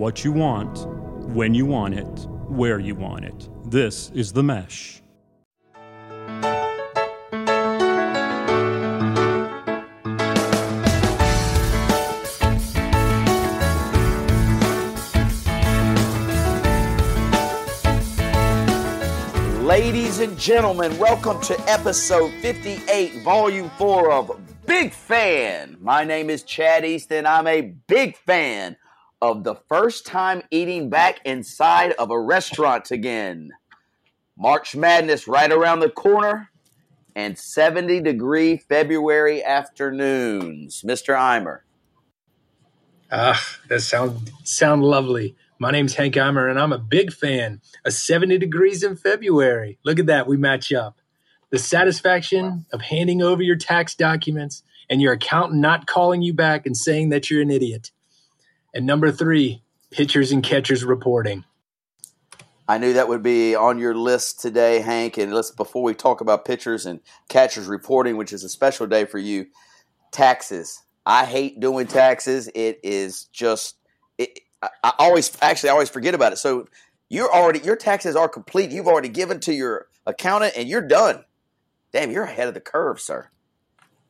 what you want, when you want it, where you want it. This is The Mesh. Ladies and gentlemen, welcome to episode 58, volume 4 of Big Fan. My name is Chad Easton. I'm a big fan of the first time eating back inside of a restaurant again. March Madness right around the corner and 70 degree February afternoons. Mr. Eimer. Ah, that sound sound lovely. My name's Hank Eimer, and I'm a big fan of 70 degrees in February. Look at that, we match up. The satisfaction of handing over your tax documents and your accountant not calling you back and saying that you're an idiot. And number three, pitchers and catchers reporting. I knew that would be on your list today, Hank. And let's before we talk about pitchers and catchers reporting, which is a special day for you, taxes. I hate doing taxes. It is just it, I always actually I always forget about it. So you're already your taxes are complete. You've already given to your accountant and you're done. Damn, you're ahead of the curve, sir.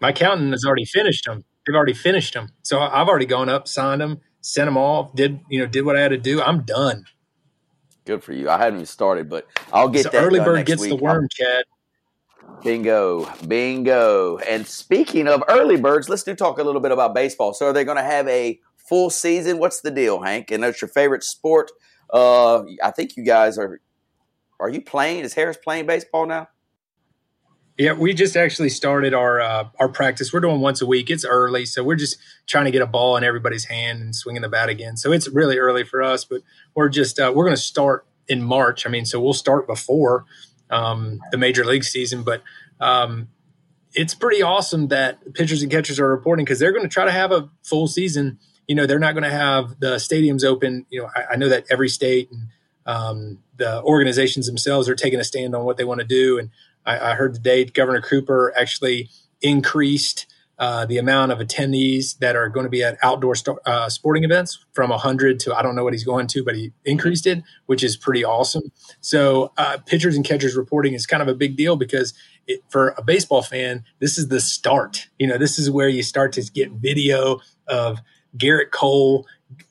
My accountant has already finished them. They've already finished them. So I've already gone up, signed them, sent them off, did you know, did what I had to do. I'm done. Good for you. I haven't even started, but I'll get so that. Early bird gets week. the worm, Chad. Bingo, bingo. And speaking of early birds, let's do talk a little bit about baseball. So, are they going to have a full season. What's the deal, Hank? And that's your favorite sport. Uh, I think you guys are. Are you playing? Is Harris playing baseball now? Yeah, we just actually started our uh, our practice. We're doing once a week. It's early, so we're just trying to get a ball in everybody's hand and swinging the bat again. So it's really early for us, but we're just uh, we're going to start in March. I mean, so we'll start before um, the major league season, but um, it's pretty awesome that pitchers and catchers are reporting because they're going to try to have a full season you know, they're not going to have the stadiums open. You know, I, I know that every state and um, the organizations themselves are taking a stand on what they want to do. And I, I heard today Governor Cooper actually increased uh, the amount of attendees that are going to be at outdoor st- uh, sporting events from 100 to I don't know what he's going to, but he increased it, which is pretty awesome. So, uh, pitchers and catchers reporting is kind of a big deal because it, for a baseball fan, this is the start. You know, this is where you start to get video of Gerrit Cole,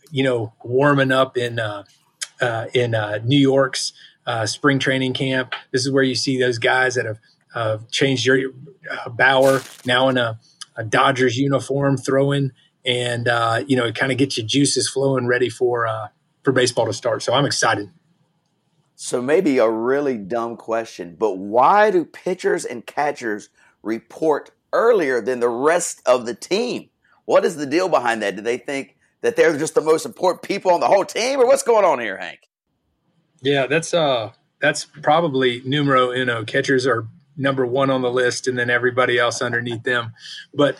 you know, warming up in uh, uh, in uh, New York's uh, spring training camp. This is where you see those guys that have changed your uh, Bauer now in a, a, Dodgers uniform throwing, and uh, you know, it kind of gets your juices flowing, ready for for baseball to start. So I'm excited. So maybe a really dumb question, but why do pitchers and catchers report earlier than the rest of the team? What is the deal behind that? Do they think that they're just the most important people on the whole team, or what's going on here, Hank? Yeah, that's uh, that's probably numero uno. Catchers are number one on the list, and then everybody else underneath them. But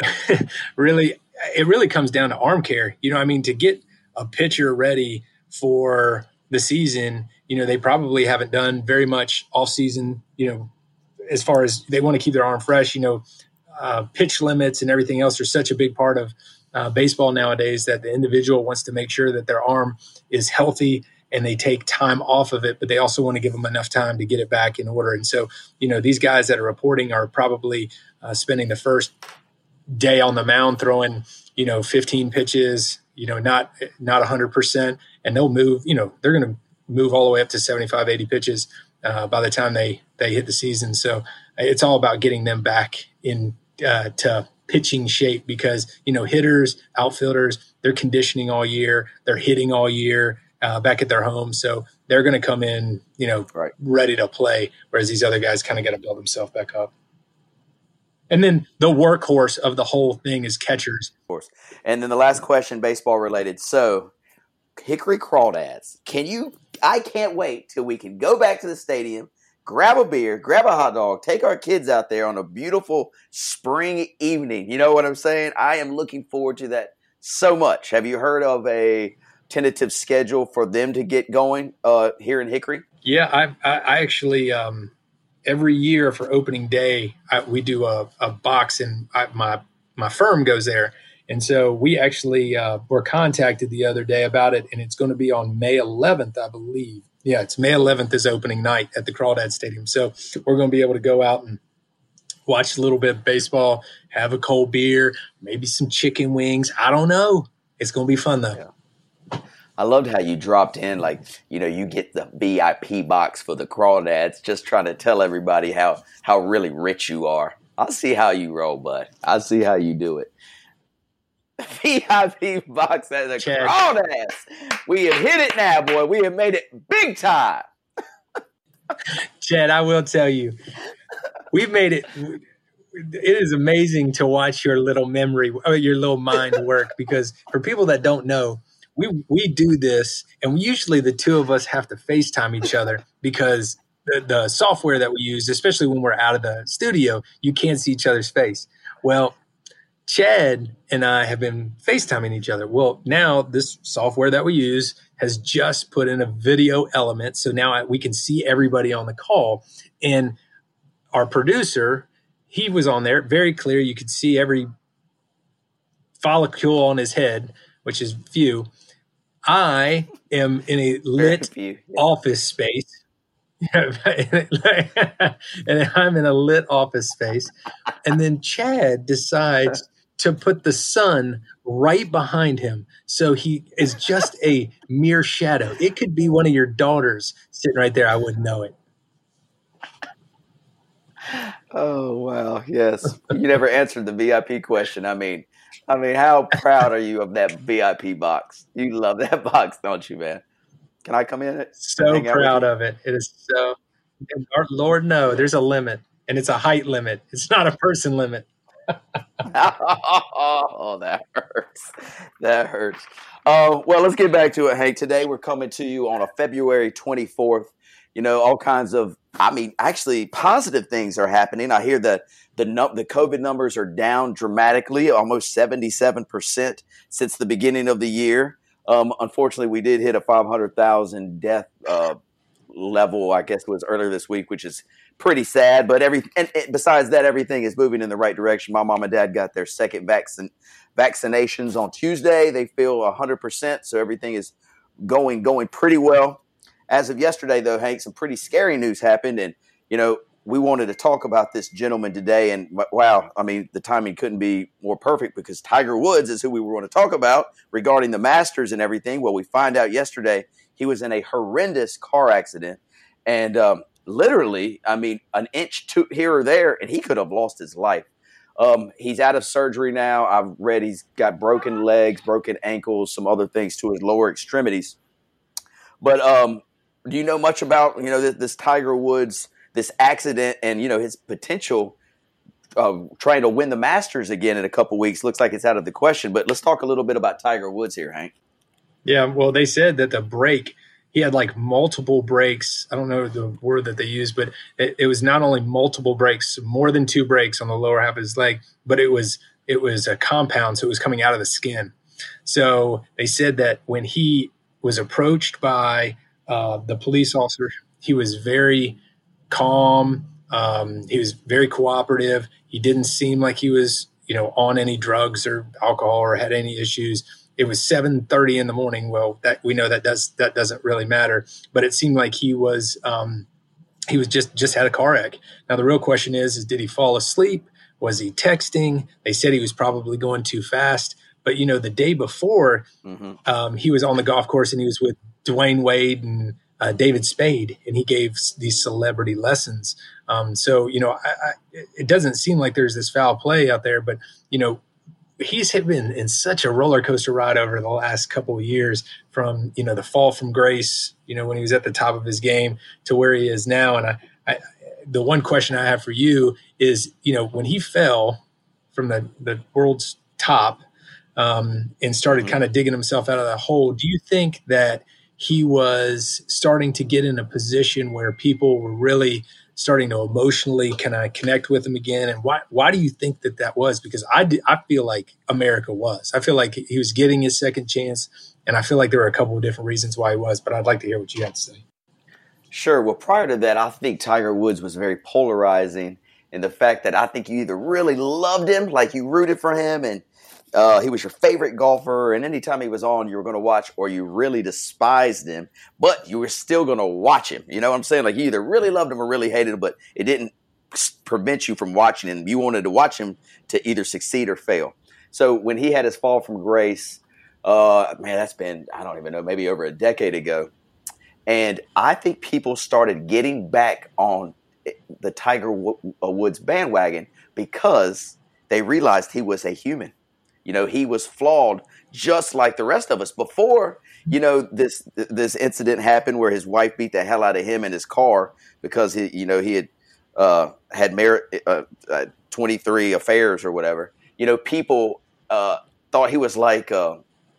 really, it really comes down to arm care. You know, I mean, to get a pitcher ready for the season, you know, they probably haven't done very much off season. You know, as far as they want to keep their arm fresh. You know, uh, pitch limits and everything else are such a big part of uh, baseball nowadays that the individual wants to make sure that their arm is healthy and they take time off of it, but they also want to give them enough time to get it back in order. And so, you know, these guys that are reporting are probably uh, spending the first day on the mound throwing, you know, 15 pitches, you know, not not 100%, and they'll move, you know, they're going to move all the way up to 75, 80 pitches uh, by the time they they hit the season. So it's all about getting them back in uh, to pitching shape because you know hitters, outfielders, they're conditioning all year, they're hitting all year uh, back at their home, so they're going to come in, you know, right. ready to play. Whereas these other guys kind of got to build themselves back up. And then the workhorse of the whole thing is catchers. Of course. And then the last question, baseball related. So, Hickory Crawdads, can you? I can't wait till we can go back to the stadium grab a beer, grab a hot dog, take our kids out there on a beautiful spring evening. You know what I'm saying? I am looking forward to that so much. Have you heard of a tentative schedule for them to get going uh, here in Hickory? Yeah, I, I actually um, every year for opening day I, we do a, a box, and I, my my firm goes there, And so we actually uh, were contacted the other day about it, and it's going to be on May 11th, I believe. Yeah, it's May 11th is opening night at the Crawdad Stadium. So we're going to be able to go out and watch a little bit of baseball, have a cold beer, maybe some chicken wings. I don't know. It's going to be fun though. Yeah. I loved how you dropped in, like, you know, you get the VIP box for the crawdads, just trying to tell everybody how, how really rich you are. I'll see how you roll, bud. I'll see how you do it. VIP box at the Check. crawdads. We have hit it now, boy. We have made it big time. Chad, I will tell you, we've made it. It is amazing to watch your little memory, uh, your little mind work. Because for people that don't know, we we do this, and usually the two of us have to FaceTime each other because the, the software that we use, especially when we're out of the studio, you can't see each other's face. Well, Chad and I have been FaceTiming each other. Well, now this software that we use has just put in a video element. So now we can see everybody on the call. And our producer, he was on there very clear. You could see every follicle on his head, which is few. I am in a lit office space. and I'm in a lit office space. And then Chad decides to put the sun right behind him. So he is just a mere shadow. It could be one of your daughters sitting right there. I wouldn't know it. Oh, wow. Yes. You never answered the VIP question. I mean, I mean, how proud are you of that VIP box? You love that box, don't you, man? Can I come in? So proud of it. It is so. Lord, no, there's a limit, and it's a height limit. It's not a person limit. Oh, that hurts. That hurts. Uh, well, let's get back to it, Hank. Today we're coming to you on a February 24th. You know, all kinds of, I mean, actually positive things are happening. I hear that the the COVID numbers are down dramatically, almost 77% since the beginning of the year. Um, unfortunately, we did hit a 500,000 death uh, level, I guess it was earlier this week, which is pretty sad. But every and, besides that, everything is moving in the right direction. My mom and dad got their second vaccine vaccinations on Tuesday. They feel 100%, so everything is going going pretty well. As of yesterday, though, Hank, some pretty scary news happened, and you know we wanted to talk about this gentleman today. And wow, I mean, the timing couldn't be more perfect because Tiger Woods is who we were going to talk about regarding the Masters and everything. Well, we find out yesterday he was in a horrendous car accident, and um, literally, I mean, an inch to here or there, and he could have lost his life. Um, he's out of surgery now. I've read he's got broken legs, broken ankles, some other things to his lower extremities. But um, do you know much about you know this, this Tiger Woods, this accident, and you know his potential of trying to win the Masters again in a couple weeks? Looks like it's out of the question. But let's talk a little bit about Tiger Woods here, Hank. Yeah, well, they said that the break he had like multiple breaks. I don't know the word that they use, but it, it, was not only multiple breaks, more than two breaks on the lower half of his leg, but it was it was a compound, so it was coming out of the skin. So they said that when he was approached by uh, the police officer, he was very calm. Um, he was very cooperative. He didn't seem like he was, you know, on any drugs or alcohol or had any issues it was 7:30 in the morning. Well, that we know that does that doesn't really matter, but it seemed like he was um, he was just just had a car wreck. Now the real question is is did he fall asleep? Was he texting? They said he was probably going too fast. But you know, the day before, mm-hmm. um, he was on the golf course and he was with Dwyane Wade and uh, David Spade, and he gave these celebrity lessons. Um, so you know, I, I, it doesn't seem like there's this foul play out there, but you know, he's been in such a roller coaster ride over the last couple of years from you know the fall from grace you know when he was at the top of his game to where he is now and I, I the one question i have for you is you know when he fell from the the world's top um, and started mm-hmm. kind of digging himself out of that hole do you think that he was starting to get in a position where people were really starting to emotionally kind of connect with him again. And why why do you think that that was? Because I I feel like America was. I feel like he was getting his second chance, and I feel like there were a couple of different reasons why he was. But I'd like to hear what you have to say. Sure. Well, prior to that, I think Tiger Woods was very polarizing in the fact that I think you either really loved him, like you rooted for him, and uh, he was your favorite golfer, and anytime he was on, you were going to watch, or you really despised him, but you were still going to watch him. You know what I'm saying? Like you either really loved him or really hated him, but it didn't prevent you from watching him. You wanted to watch him to either succeed or fail. So when he had his fall from grace, uh, man, that's been I don't even know, maybe over a decade ago, and I think people started getting back on the Tiger Woods bandwagon because they realized he was a human. You know, he was flawed just like the rest of us. Before, you know, this this incident happened where his wife beat the hell out of him in his car because he, you know, he had uh, had merit, uh, uh, 23 affairs or whatever. You know, people uh, thought he was like uh,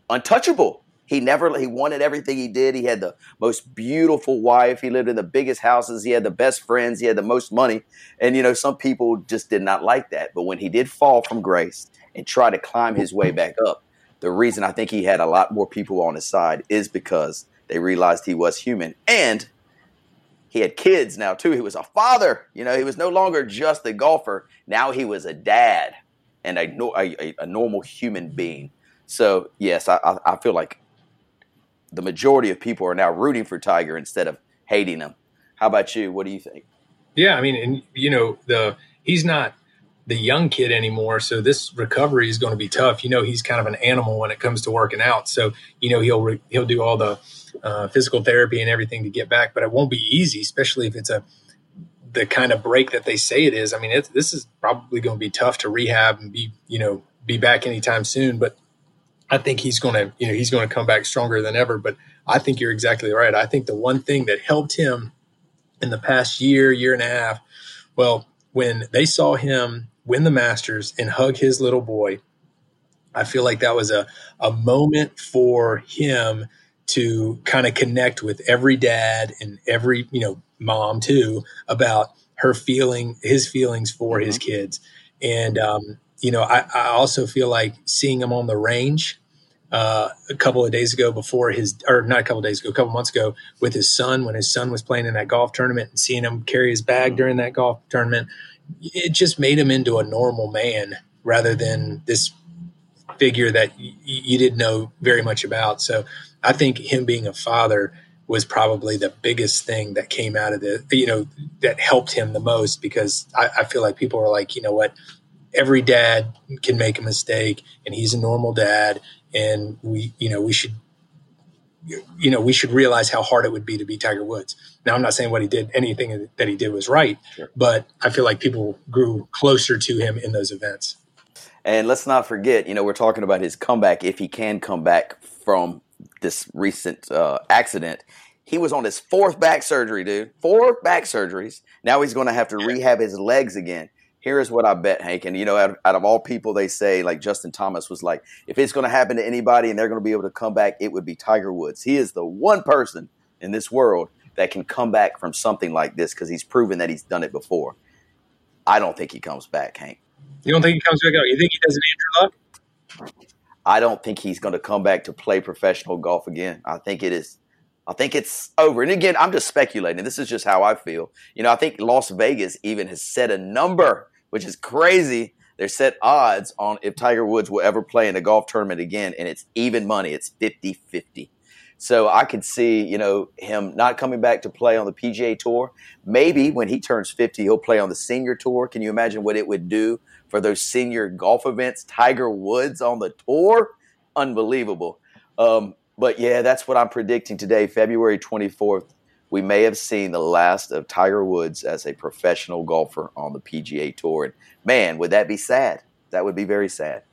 untouchable. He never he wanted everything he did. He had the most beautiful wife. He lived in the biggest houses. He had the best friends. He had the most money. And you know, some people just did not like that. But when he did fall from grace and try to climb his way back up, the reason I think he had a lot more people on his side is because they realized he was human and he had kids now too. He was a father. You know, he was no longer just a golfer. Now he was a dad and a, a, a normal human being. So yes, I, I feel like the majority of people are now rooting for Tiger instead of hating him. How about you? What do you think? Yeah, I mean, and you know, the he's not the young kid anymore, so this recovery is going to be tough. You know, he's kind of an animal when it comes to working out. So you know, he'll re- he'll do all the uh, physical therapy and everything to get back, but it won't be easy, especially if it's a the kind of break that they say it is. I mean, this is probably going to be tough to rehab and be you know be back anytime soon. But I think he's going to, you know, he's going to come back stronger than ever. But I think you're exactly right. I think the one thing that helped him in the past year, year and a half, well, when they saw him win the Masters and hug his little boy, I feel like that was a, a moment for him to kind of connect with every dad and every, you know, mom too about her feeling, his feelings for mm-hmm. his kids. And, um, you know, I, I also feel like seeing him on the range uh, a couple of days ago before his, or not a couple of days ago, a couple months ago with his son when his son was playing in that golf tournament and seeing him carry his bag mm-hmm. during that golf tournament, it just made him into a normal man rather than this figure that y- you didn't know very much about. So I think him being a father was probably the biggest thing that came out of the, you know, that helped him the most because I, I feel like people are like, you know what, every dad can make a mistake and he's a normal dad and we you know we should you know we should realize how hard it would be to be tiger woods now i'm not saying what he did anything that he did was right sure. but i feel like people grew closer to him in those events and let's not forget you know we're talking about his comeback if he can come back from this recent uh, accident he was on his fourth back surgery dude four back surgeries now he's going to have to rehab his legs again here is what I bet, Hank. And you know, out, out, of all people, they say like Justin Thomas was like, if it's going to happen to anybody and they're going to be able to come back, it would be Tiger Woods. He is the one person in this world that can come back from something like this because he's proven that he's done it before. I don't think he comes back, Hank. You don't think he comes back? out? You think he does an Andrew Luck? I don't think he's going to come back to play professional golf again. I think it is I think it's over. And again, I'm just speculating. This is just how I feel. You know, I think Las Vegas even has set a number, which is crazy. They're set odds on if Tiger Woods will ever play in a golf tournament again, and it's even money. It's 50 50. So I could see, you know, him not coming back to play on the PGA Tour. Maybe when he turns 50, he'll play on the senior tour. Can you imagine what it would do for those senior golf events? Tiger Woods on the tour? Unbelievable. Um, but yeah, that's what I'm predicting today, February 24th. We may have seen the last of Tiger Woods as a professional golfer on the PGA Tour. And man, would that be sad? That would be very sad.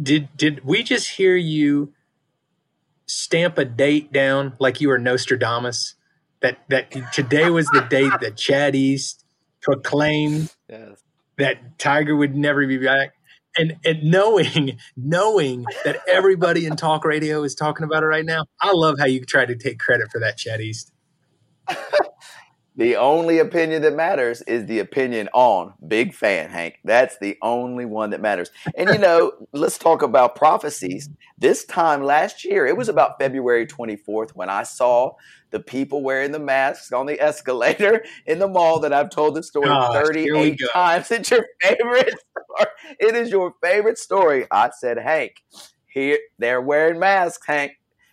Did did we just hear you stamp a date down like you were Nostradamus? That that today was the date that Chad East proclaimed yes. that Tiger would never be back and and knowing knowing that everybody in talk radio is talking about it right now, I love how you try to take credit for that, Chad East. the only opinion that matters is the opinion on big fan Hank. That's the only one that matters. And you know, let's talk about prophecies. This time last year, it was about February 24th when I saw the people wearing the masks on the escalator in the mall that I've told the story Gosh, 38 times. It's your favorite it is your favorite story. I said, Hank, here they're wearing masks, Hank.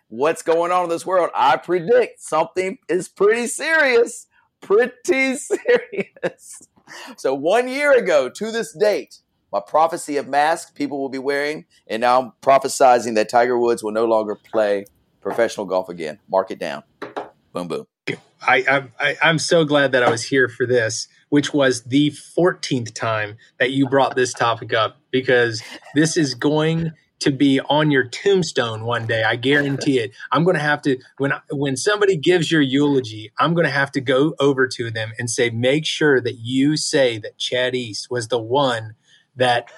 What's going on in this world? I predict something is pretty serious. Pretty serious. So one year ago to this date, my prophecy of masks people will be wearing, and now I'm prophesizing that Tiger Woods will no longer play professional golf again. Mark it down. Boom, boom. I, I, I'm so glad that I was here for this, which was the 14th time that you brought this topic up because this is going to be on your tombstone one day. I guarantee it. I'm going to have to when when somebody gives your eulogy, I'm going to have to go over to them and say, make sure that you say that Chad East was the one that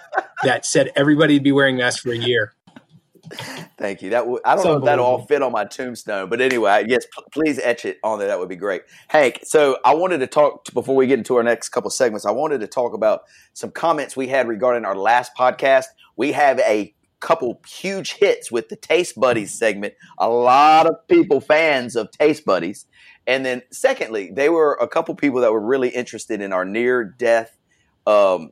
that said everybody'd be wearing masks for a year. Thank you. That w- I don't so know if that'll all fit on my tombstone, but anyway, yes, p- please etch it on there. That would be great. Hank, so I wanted to talk before we get into our next couple segments. I wanted to talk about some comments we had regarding our last podcast. We have a couple huge hits with the Taste Buddies segment. A lot of people fans of Taste Buddies. And then secondly, they were a couple people that were really interested in our near death um,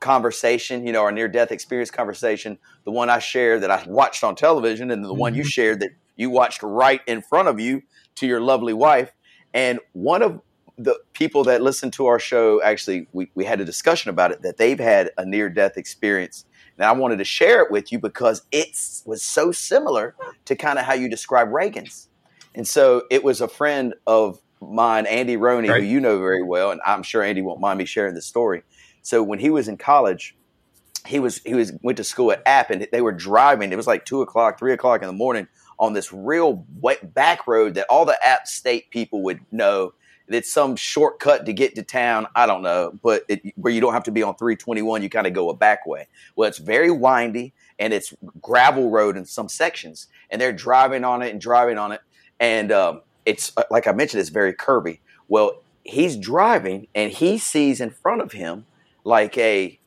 conversation, you know, our near death experience conversation, the one I shared that I watched on television, and the mm-hmm. one you mm-hmm. shared that you watched right in front of you to your lovely wife. And one of the people that listened to our show actually, we, we had a discussion about it that they've had a near death experience. And I wanted to share it with you because it was so similar to kind of how you describe Reagan's. And so it was a friend of mine, Andy Roney, right. who you know very well, and I'm sure Andy won't mind me sharing this story. So when he was in college, he was he was went to school at App, and they were driving. It was like two o'clock, three o'clock in the morning on this real wet back road that all the App State people would know. It's some shortcut to get to town. I don't know, but it, where you don't have to be on 321, you kind of go a back way. Well, it's very windy and it's gravel road in some sections, and they're driving on it and driving on it, and um, it's like I mentioned, it's very curvy. Well, he's driving and he sees in front of him like a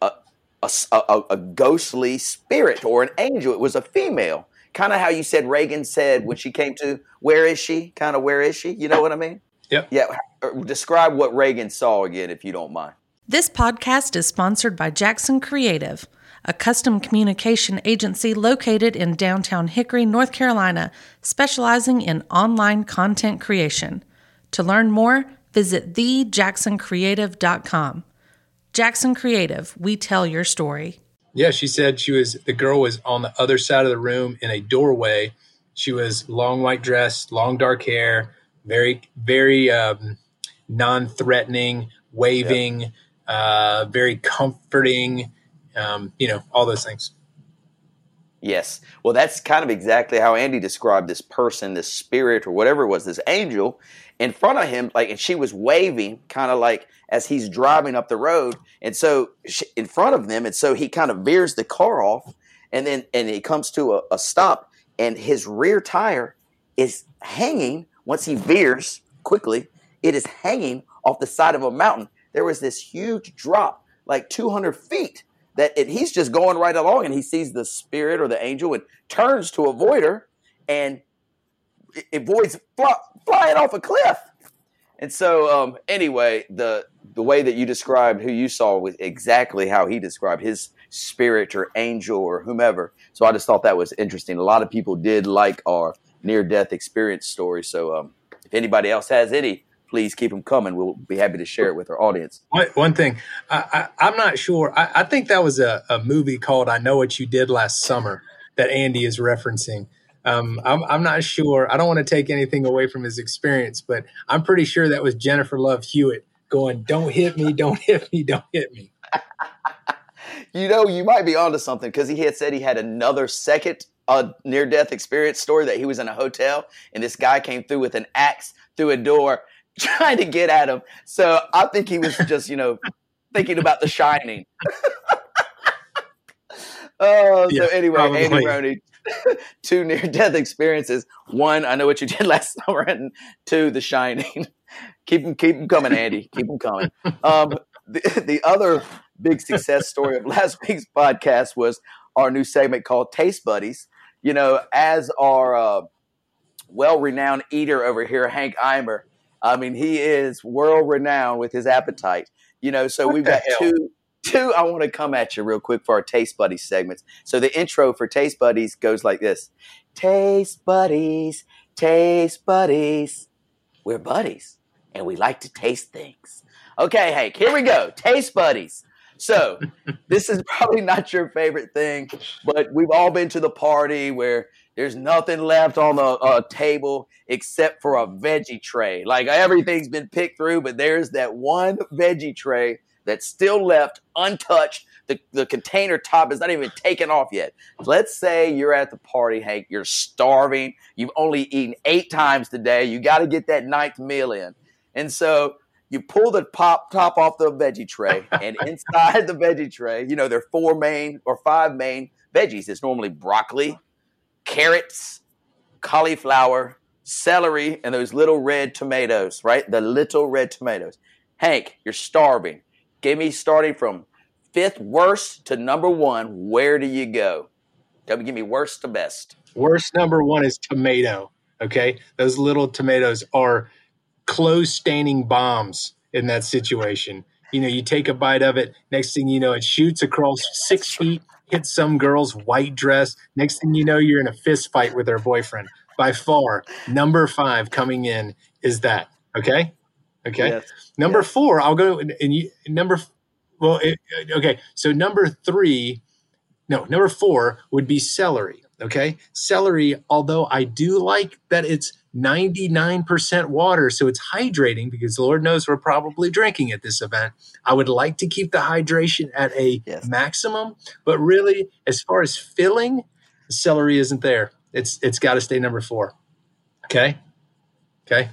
a, a, a, a ghostly spirit or an angel. It was a female. Kind of how you said Reagan said when she came to, where is she? Kind of where is she? You know what I mean? Yeah. Yeah. Describe what Reagan saw again, if you don't mind. This podcast is sponsored by Jackson Creative, a custom communication agency located in downtown Hickory, North Carolina, specializing in online content creation. To learn more, visit thejacksoncreative.com. Jackson Creative, we tell your story. Yeah, she said she was the girl was on the other side of the room in a doorway. She was long white dress, long dark hair, very very um, non-threatening, waving, uh, very comforting. Um, you know, all those things. Yes. Well, that's kind of exactly how Andy described this person, this spirit, or whatever it was, this angel in front of him, like, and she was waving, kind of like as he's driving up the road, and so she, in front of them, and so he kind of veers the car off, and then and he comes to a, a stop, and his rear tire is hanging. Once he veers quickly, it is hanging off the side of a mountain. There was this huge drop, like 200 feet, that it, he's just going right along, and he sees the spirit or the angel and turns to avoid her, and avoids fly, flying off a cliff. And so, um, anyway, the the way that you described who you saw was exactly how he described his spirit or angel or whomever. So I just thought that was interesting. A lot of people did like our near death experience story. So um, if anybody else has any, please keep them coming. We'll be happy to share it with our audience. One, one thing, I, am not sure. I, I, think that was a, a movie called "I Know What You Did Last Summer" that Andy is referencing. Um, I'm, I'm not sure. I don't want to take anything away from his experience, but I'm pretty sure that was Jennifer Love Hewitt going, "Don't hit me! Don't hit me! Don't hit me." you know, you might be onto something because he had said he had another second uh, near death experience story that he was in a hotel and this guy came through with an axe through a door trying to get at him. So I think he was just, you know, thinking about The Shining. oh, yeah, so anyway, probably. Andy Roney, two near death experiences. One, I know what you did last summer, and two, The Shining. keep them, keep them coming, Andy. Keep them coming. Um, the, the other big success story of last week's podcast was our new segment called Taste Buddies. You know, as our uh, well-renowned eater over here, Hank Eimer. I mean, he is world renowned with his appetite. You know, so what we've got hell? two two, I want to come at you real quick for our Taste Buddies segments. So the intro for Taste Buddies goes like this Taste Buddies, Taste Buddies. We're buddies and we like to taste things. Okay, Hank, here we go. Taste Buddies. So, this is probably not your favorite thing, but we've all been to the party where there's nothing left on the uh, table except for a veggie tray. Like everything's been picked through, but there's that one veggie tray that's still left untouched. The, the container top is not even taken off yet. Let's say you're at the party, Hank, you're starving. You've only eaten eight times today. You got to get that ninth meal in. And so you pull the pop top off the veggie tray, and inside the veggie tray, you know, there are four main or five main veggies. It's normally broccoli, carrots, cauliflower, celery, and those little red tomatoes, right? The little red tomatoes. Hank, you're starving. Give me starting from fifth worst to number one. Where do you go? Give me worst to best. Worst number one is tomato. Okay. Those little tomatoes are clothes staining bombs in that situation. You know, you take a bite of it, next thing you know, it shoots across six feet, hits some girl's white dress. Next thing you know, you're in a fist fight with her boyfriend. By far, number five coming in is that. Okay. Okay. Yes. Number yes. four, I'll go and, and you, number, well, it, okay. So number three, no, number four would be celery. Okay. Celery, although I do like that it's 99% water, so it's hydrating because the Lord knows we're probably drinking at this event. I would like to keep the hydration at a yes. maximum, but really, as far as filling, celery isn't there. It's it's got to stay number four. Okay. Okay.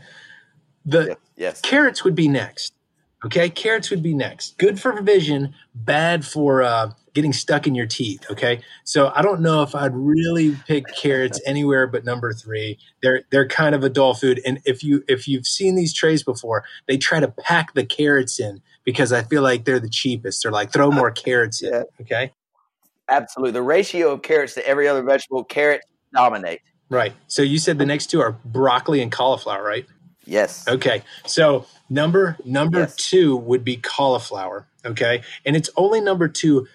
The yes. yes. carrots would be next. Okay, carrots would be next. Good for vision, bad for uh, getting stuck in your teeth. Okay, so I don't know if I'd really pick carrots anywhere but number three. They're they're kind of a dull food, and if you if you've seen these trays before, they try to pack the carrots in because I feel like they're the cheapest. They're like throw more carrots in. Okay, absolutely. The ratio of carrots to every other vegetable, carrots dominate. Right. So you said the next two are broccoli and cauliflower, right? Yes. Okay. So number number yes. two would be cauliflower. Okay, and it's only number two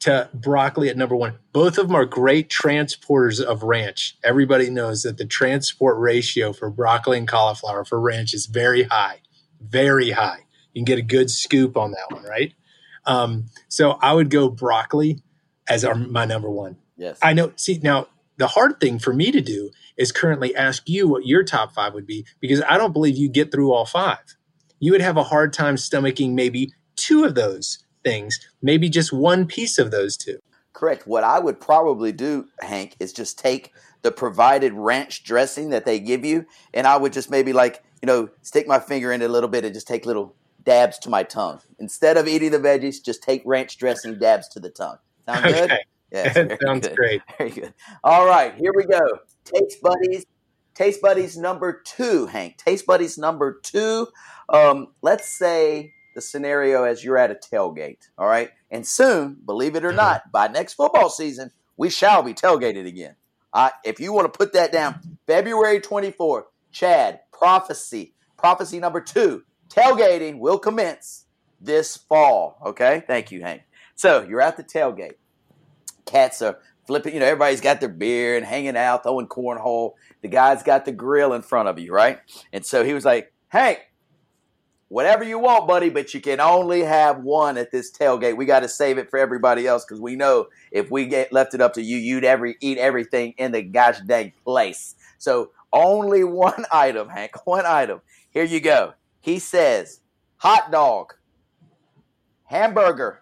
to broccoli at number one. Both of them are great transporters of ranch. Everybody knows that the transport ratio for broccoli and cauliflower for ranch is very high, very high. You can get a good scoop on that one, right? Um, so I would go broccoli as our, my number one. Yes. I know. See, now the hard thing for me to do is currently ask you what your top five would be because I don't believe you get through all five. You would have a hard time stomaching maybe two of those things, maybe just one piece of those two. Correct. What I would probably do, Hank, is just take the provided ranch dressing that they give you, and I would just maybe like, you know, stick my finger in it a little bit and just take little dabs to my tongue. Instead of eating the veggies, just take ranch dressing dabs to the tongue. Sound good? Okay. Yes, that sounds good. great. Very good. All right, here we go. Taste buddies. Taste buddies number two, Hank. Taste buddies number two. Um, let's say the scenario as you're at a tailgate. All right, and soon, believe it or not, by next football season, we shall be tailgated again. Uh, if you want to put that down, February 24th, Chad, prophecy, prophecy number two, tailgating will commence this fall. Okay, thank you, Hank. So you're at the tailgate cats are flipping. You know, everybody's got their beer and hanging out, throwing cornhole. The guy's got the grill in front of you, right? And so he was like, "Hank, whatever you want, buddy, but you can only have one at this tailgate. We got to save it for everybody else because we know if we get left it up to you, you'd every eat everything in the gosh dang place. So only one item, Hank, one item. Here you go. He says, hot dog, hamburger,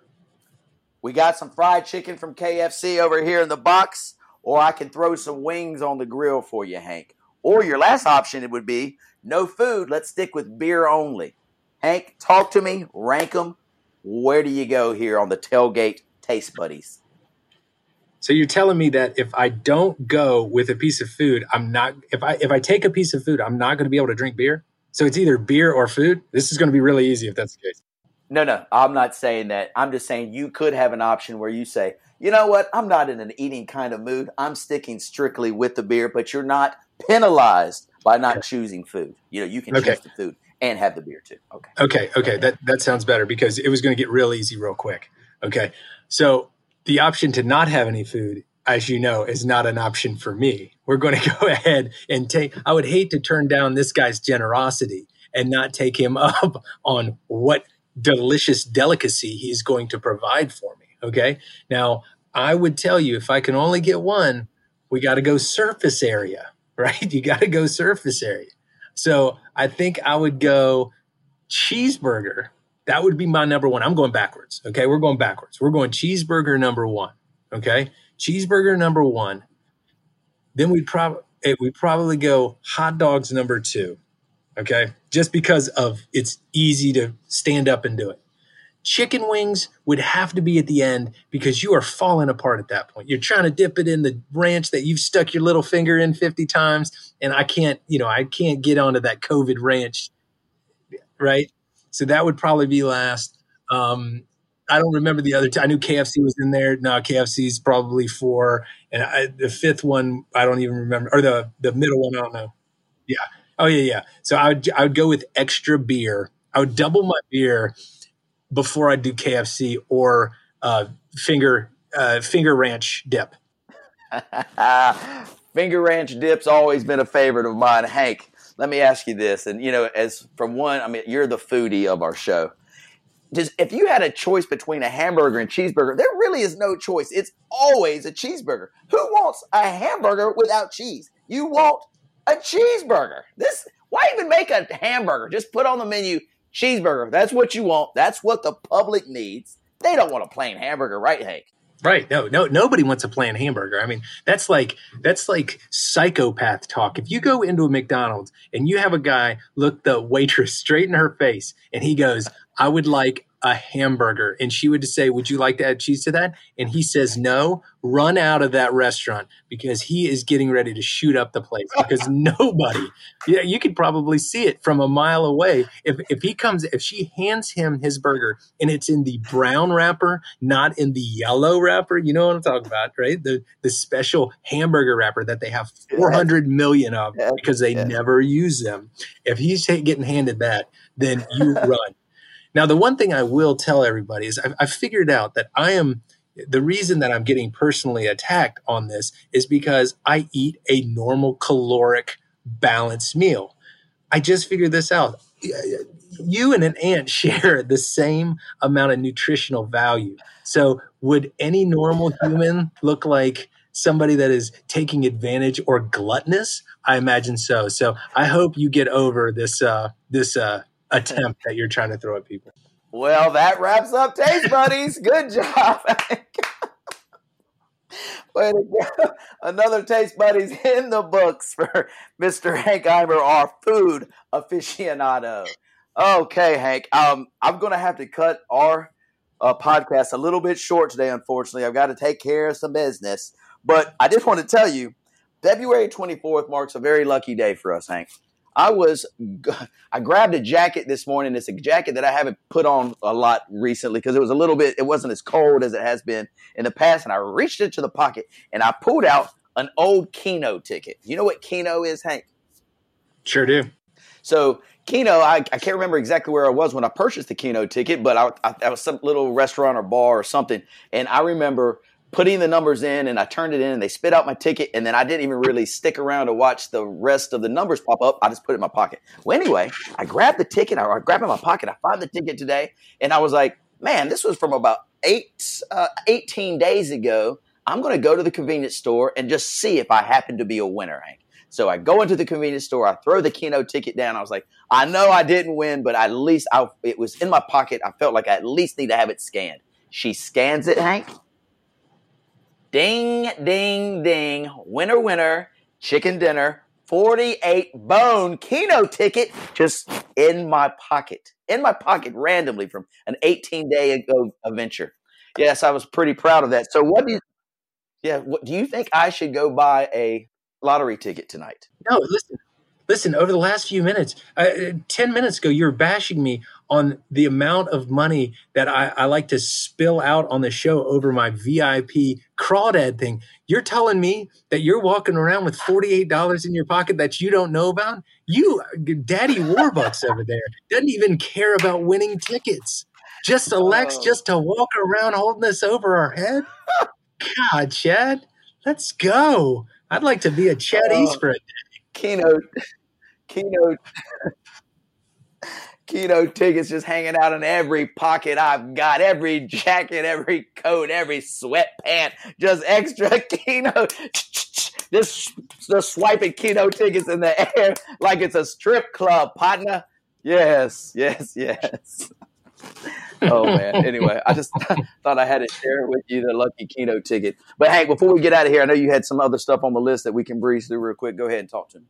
we got some fried chicken from KFC over here in the box, or I can throw some wings on the grill for you, Hank. Or your last option it would be no food. Let's stick with beer only. Hank, talk to me. Rank them. Where do you go here on the tailgate taste buddies? So you're telling me that if I don't go with a piece of food, I'm not if I if I take a piece of food, I'm not going to be able to drink beer. So it's either beer or food. This is going to be really easy if that's the case. No, no, I'm not saying that. I'm just saying you could have an option where you say, you know what, I'm not in an eating kind of mood. I'm sticking strictly with the beer, but you're not penalized by not choosing food. You know, you can okay. choose the food and have the beer too. Okay. Okay. Okay. That that sounds better because it was going to get real easy real quick. Okay. So the option to not have any food, as you know, is not an option for me. We're going to go ahead and take, I would hate to turn down this guy's generosity and not take him up on what delicious delicacy he's going to provide for me. Okay. Now, I would tell you if I can only get one, we got to go surface area, right? You got to go surface area. So I think I would go cheeseburger. That would be my number one. I'm going backwards. Okay. We're going backwards. We're going cheeseburger number one. Okay. Cheeseburger number one. Then we'd probably, eh, we probably go hot dogs number two. Okay. Just because of it's easy to stand up and do it. Chicken wings would have to be at the end because you are falling apart at that point. You're trying to dip it in the ranch that you've stuck your little finger in 50 times. And I can't, you know, I can't get onto that COVID ranch. Right. So that would probably be last. Um, I don't remember the other. I knew KFC was in there. No, KFC is probably four. And I, the fifth one, I don't even remember. Or the, the middle one, I don't know. Yeah. Oh, yeah, yeah. So I would, I would go with extra beer. I would double my beer before I do KFC or uh, finger uh, finger ranch dip. finger ranch dip's always been a favorite of mine, Hank. Let me ask you this, and you know, as from one, I mean, you're the foodie of our show. Just if you had a choice between a hamburger and cheeseburger, there really is no choice. It's always a cheeseburger. Who wants a hamburger without cheese? You want a cheeseburger. This why even make a hamburger? Just put on the menu cheeseburger. That's what you want. That's what the public needs. They don't want a plain hamburger, right, Hank? Right. No, no, nobody wants a plain hamburger. I mean, that's like that's like psychopath talk. If you go into a McDonald's and you have a guy look the waitress straight in her face and he goes, I would like a hamburger. And she would say, Would you like to add cheese to that? And he says, No, run out of that restaurant because he is getting ready to shoot up the place because nobody, yeah, you could probably see it from a mile away. If, if he comes, if she hands him his burger and it's in the brown wrapper, not in the yellow wrapper, you know what I'm talking about, right? The, the special hamburger wrapper that they have 400 million of because they never use them. If he's getting handed that, then you run. Now, the one thing I will tell everybody is I've, I've figured out that I am the reason that I'm getting personally attacked on this is because I eat a normal caloric balanced meal. I just figured this out. You and an ant share the same amount of nutritional value. So, would any normal human look like somebody that is taking advantage or gluttonous? I imagine so. So, I hope you get over this uh, this uh, attempt that you're trying to throw at people. Well, that wraps up Taste Buddies. Good job. Way. Another Taste Buddies in the books for Mr. Hank Eimer, our food aficionado. Okay, Hank. Um, I'm going to have to cut our uh, podcast a little bit short today, unfortunately. I've got to take care of some business. But I just want to tell you February 24th marks a very lucky day for us, Hank. I was, I grabbed a jacket this morning. It's a jacket that I haven't put on a lot recently because it was a little bit, it wasn't as cold as it has been in the past. And I reached into the pocket and I pulled out an old Keno ticket. You know what Keno is, Hank? Sure do. So Keno, I, I can't remember exactly where I was when I purchased the Keno ticket, but I, I, I was some little restaurant or bar or something. And I remember putting the numbers in and I turned it in and they spit out my ticket and then I didn't even really stick around to watch the rest of the numbers pop up. I just put it in my pocket. Well, anyway, I grabbed the ticket. I, I grabbed it in my pocket. I found the ticket today and I was like, man, this was from about eight, uh, 18 days ago. I'm going to go to the convenience store and just see if I happen to be a winner, Hank. So I go into the convenience store. I throw the Keno ticket down. I was like, I know I didn't win, but at least I, it was in my pocket. I felt like I at least need to have it scanned. She scans it, Hank Ding, ding, ding. Winner, winner. Chicken dinner. 48 bone Keno ticket just in my pocket. In my pocket randomly from an 18 day ago adventure. Yes, I was pretty proud of that. So what do you Yeah, what do you think I should go buy a lottery ticket tonight? No, listen. Listen, over the last few minutes, uh, 10 minutes ago, you were bashing me on the amount of money that I, I, like to spill out on the show over my VIP crawdad thing. You're telling me that you're walking around with $48 in your pocket that you don't know about? You, Daddy Warbucks over there, doesn't even care about winning tickets. just elects oh. just to walk around holding this over our head. God, Chad, let's go. I'd like to be a Chad uh, East for a day. Keynote, keynote, keynote tickets just hanging out in every pocket I've got, every jacket, every coat, every sweatpant, just extra keynote. Just, just swiping keynote tickets in the air like it's a strip club, partner. Yes, yes, yes. Oh man. Anyway, I just thought I had to share with you the lucky keynote ticket. But Hank, before we get out of here, I know you had some other stuff on the list that we can breeze through real quick. Go ahead and talk to me.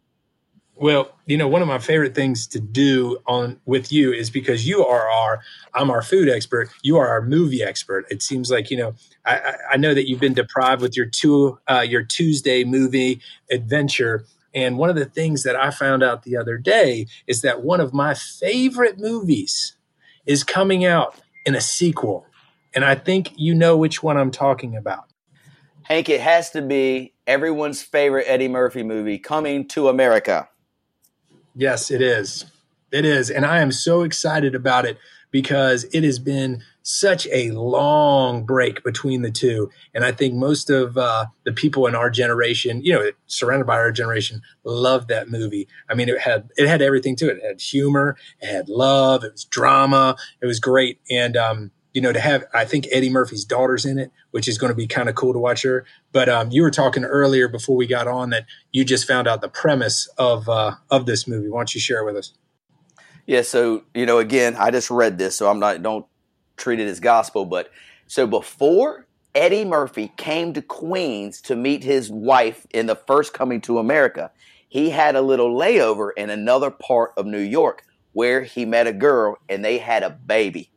Well, you know, one of my favorite things to do on with you is because you are our, I'm our food expert. You are our movie expert. It seems like you know. I, I know that you've been deprived with your two, uh, your Tuesday movie adventure, and one of the things that I found out the other day is that one of my favorite movies is coming out in a sequel. And I think you know which one I'm talking about. Hank, it has to be everyone's favorite Eddie Murphy movie, Coming to America. Yes, it is. It is. And I am so excited about it because it has been such a long break between the two. And I think most of uh, the people in our generation, you know, surrounded by our generation, loved that movie. I mean, it had it had everything to it. It had humor, it had love, it was drama, it was great. And um, you know, to have I think Eddie Murphy's daughter's in it, which is going to be kind of cool to watch her. But um, you were talking earlier before we got on that you just found out the premise of uh, of this movie. Why don't you share with us? Yeah, so you know, again, I just read this, so I'm not don't treat it as gospel. But so before Eddie Murphy came to Queens to meet his wife in the first coming to America, he had a little layover in another part of New York where he met a girl and they had a baby.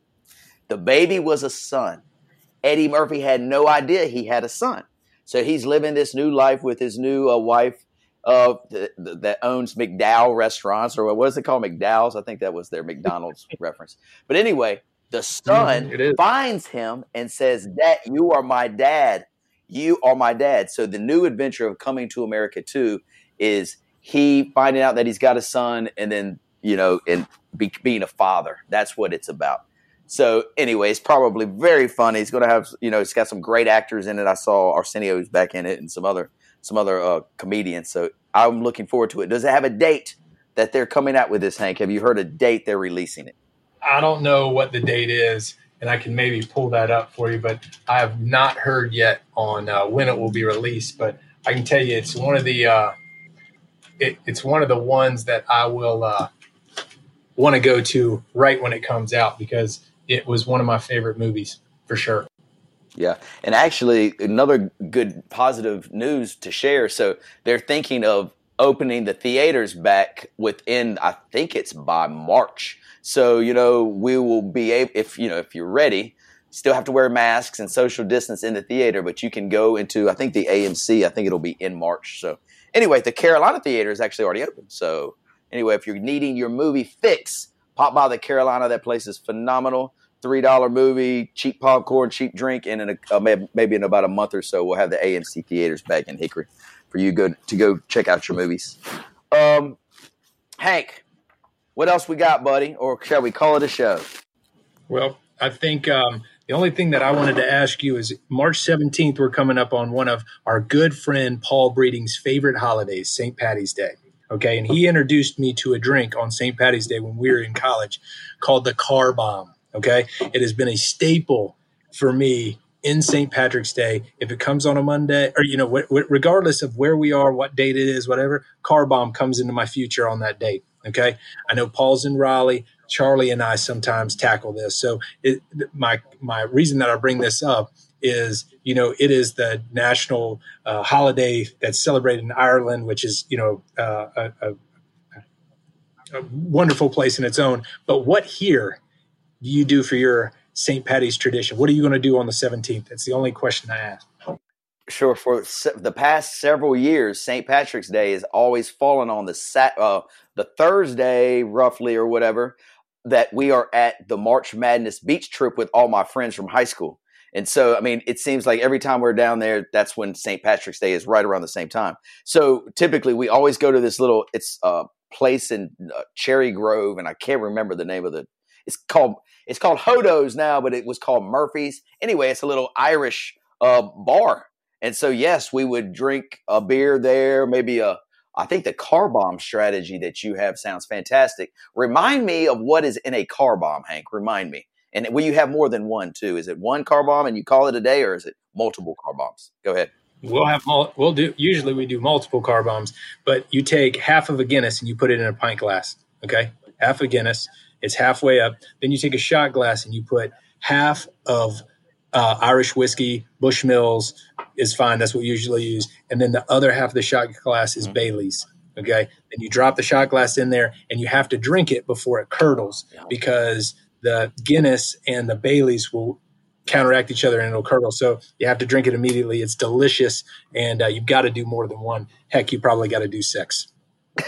The baby was a son. Eddie Murphy had no idea he had a son. So he's living this new life with his new uh, wife uh, th- th- that owns McDowell restaurants, or what is it called? McDowell's. I think that was their McDonald's reference. But anyway, the son mm, finds him and says, "That you are my dad. You are my dad. So the new adventure of coming to America too is he finding out that he's got a son and then, you know, and be, being a father. That's what it's about. So anyway, it's probably very funny. It's going to have, you know, it's got some great actors in it. I saw Arsenio's back in it and some other some other uh, comedians. So I'm looking forward to it. Does it have a date that they're coming out with this, Hank? Have you heard a date they're releasing it? I don't know what the date is, and I can maybe pull that up for you, but I have not heard yet on uh, when it will be released. But I can tell you, it's one of the uh, it, it's one of the ones that I will uh, want to go to right when it comes out because it was one of my favorite movies for sure. Yeah. And actually, another good positive news to share. So they're thinking of opening the theaters back within, I think it's by March. So, you know, we will be able, if, you know, if you're ready, still have to wear masks and social distance in the theater, but you can go into, I think the AMC, I think it'll be in March. So anyway, the Carolina theater is actually already open. So anyway, if you're needing your movie fix, pop by the Carolina. That place is phenomenal three dollar movie, cheap popcorn, cheap drink, and in a, uh, maybe in about a month or so, we'll have the AMC theaters back in Hickory for you good to go check out your movies. Um, Hank, what else we got, buddy? Or shall we call it a show? Well, I think um, the only thing that I wanted to ask you is March 17th, we're coming up on one of our good friend Paul Breeding's favorite holidays, St. Patty's Day. Okay. And he introduced me to a drink on St. Patty's Day when we were in college called the car bomb. Okay. It has been a staple for me in St. Patrick's Day. If it comes on a Monday, or, you know, regardless of where we are, what date it is, whatever, car bomb comes into my future on that date. Okay. I know Paul's in Raleigh. Charlie and I sometimes tackle this. So it, my, my reason that I bring this up is, you know, it is the national uh, holiday that's celebrated in Ireland, which is, you know, uh, a, a, a wonderful place in its own. But what here do you do for your St. Patty's tradition? What are you going to do on the 17th? That's the only question I ask. Sure. For the past several years, St. Patrick's Day has always fallen on the sat, uh, the Thursday, roughly or whatever, that we are at the March Madness beach trip with all my friends from high school. And so, I mean, it seems like every time we're down there, that's when St. Patrick's Day is right around the same time. So typically, we always go to this little it's a place in uh, Cherry Grove, and I can't remember the name of the it's called it's called Hodo's now, but it was called Murphy's. Anyway, it's a little Irish uh, bar, and so yes, we would drink a beer there, maybe a I think the car bomb strategy that you have sounds fantastic. Remind me of what is in a car bomb, Hank. Remind me. And will you have more than one too? Is it one car bomb and you call it a day, or is it multiple car bombs? Go ahead. We'll have we'll do usually we do multiple car bombs, but you take half of a Guinness and you put it in a pint glass. Okay, half a Guinness. It's halfway up. Then you take a shot glass and you put half of uh, Irish whiskey, Bushmills is fine. That's what we usually use. And then the other half of the shot glass is mm-hmm. Bailey's. Okay. Then you drop the shot glass in there and you have to drink it before it curdles because the Guinness and the Bailey's will counteract each other and it'll curdle. So you have to drink it immediately. It's delicious. And uh, you've got to do more than one. Heck, you probably got to do six.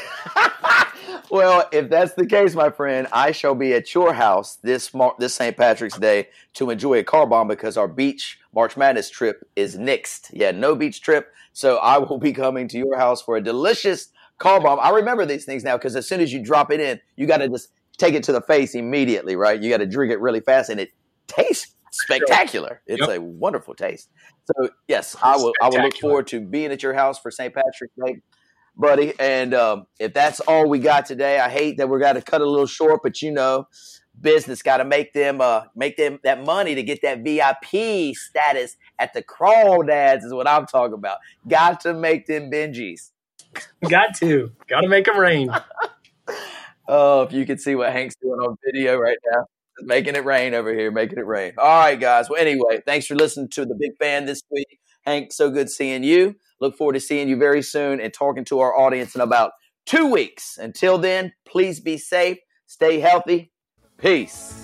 well, if that's the case, my friend, I shall be at your house this Mar- this St. Patrick's Day to enjoy a car bomb because our beach March Madness trip is nixed. Yeah, no beach trip. So I will be coming to your house for a delicious car bomb. I remember these things now because as soon as you drop it in, you got to just take it to the face immediately, right? You got to drink it really fast, and it tastes spectacular. It's yep. a wonderful taste. So yes, I will. I will look forward to being at your house for St. Patrick's Day buddy. And um, if that's all we got today, I hate that we're got to cut a little short, but you know, business got to make them uh, make them that money to get that VIP status at the crawdads is what I'm talking about. Got to make them Benjis. got to, got to make them rain. oh, if you could see what Hank's doing on video right now. Making it rain over here, making it rain. All right, guys. Well, anyway, thanks for listening to the Big Fan this week. Hank, so good seeing you. Look forward to seeing you very soon and talking to our audience in about two weeks. Until then, please be safe, stay healthy. Peace.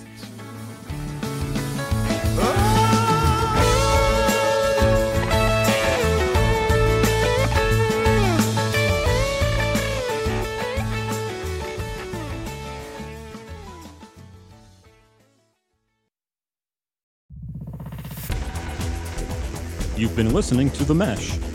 You've been listening to The Mesh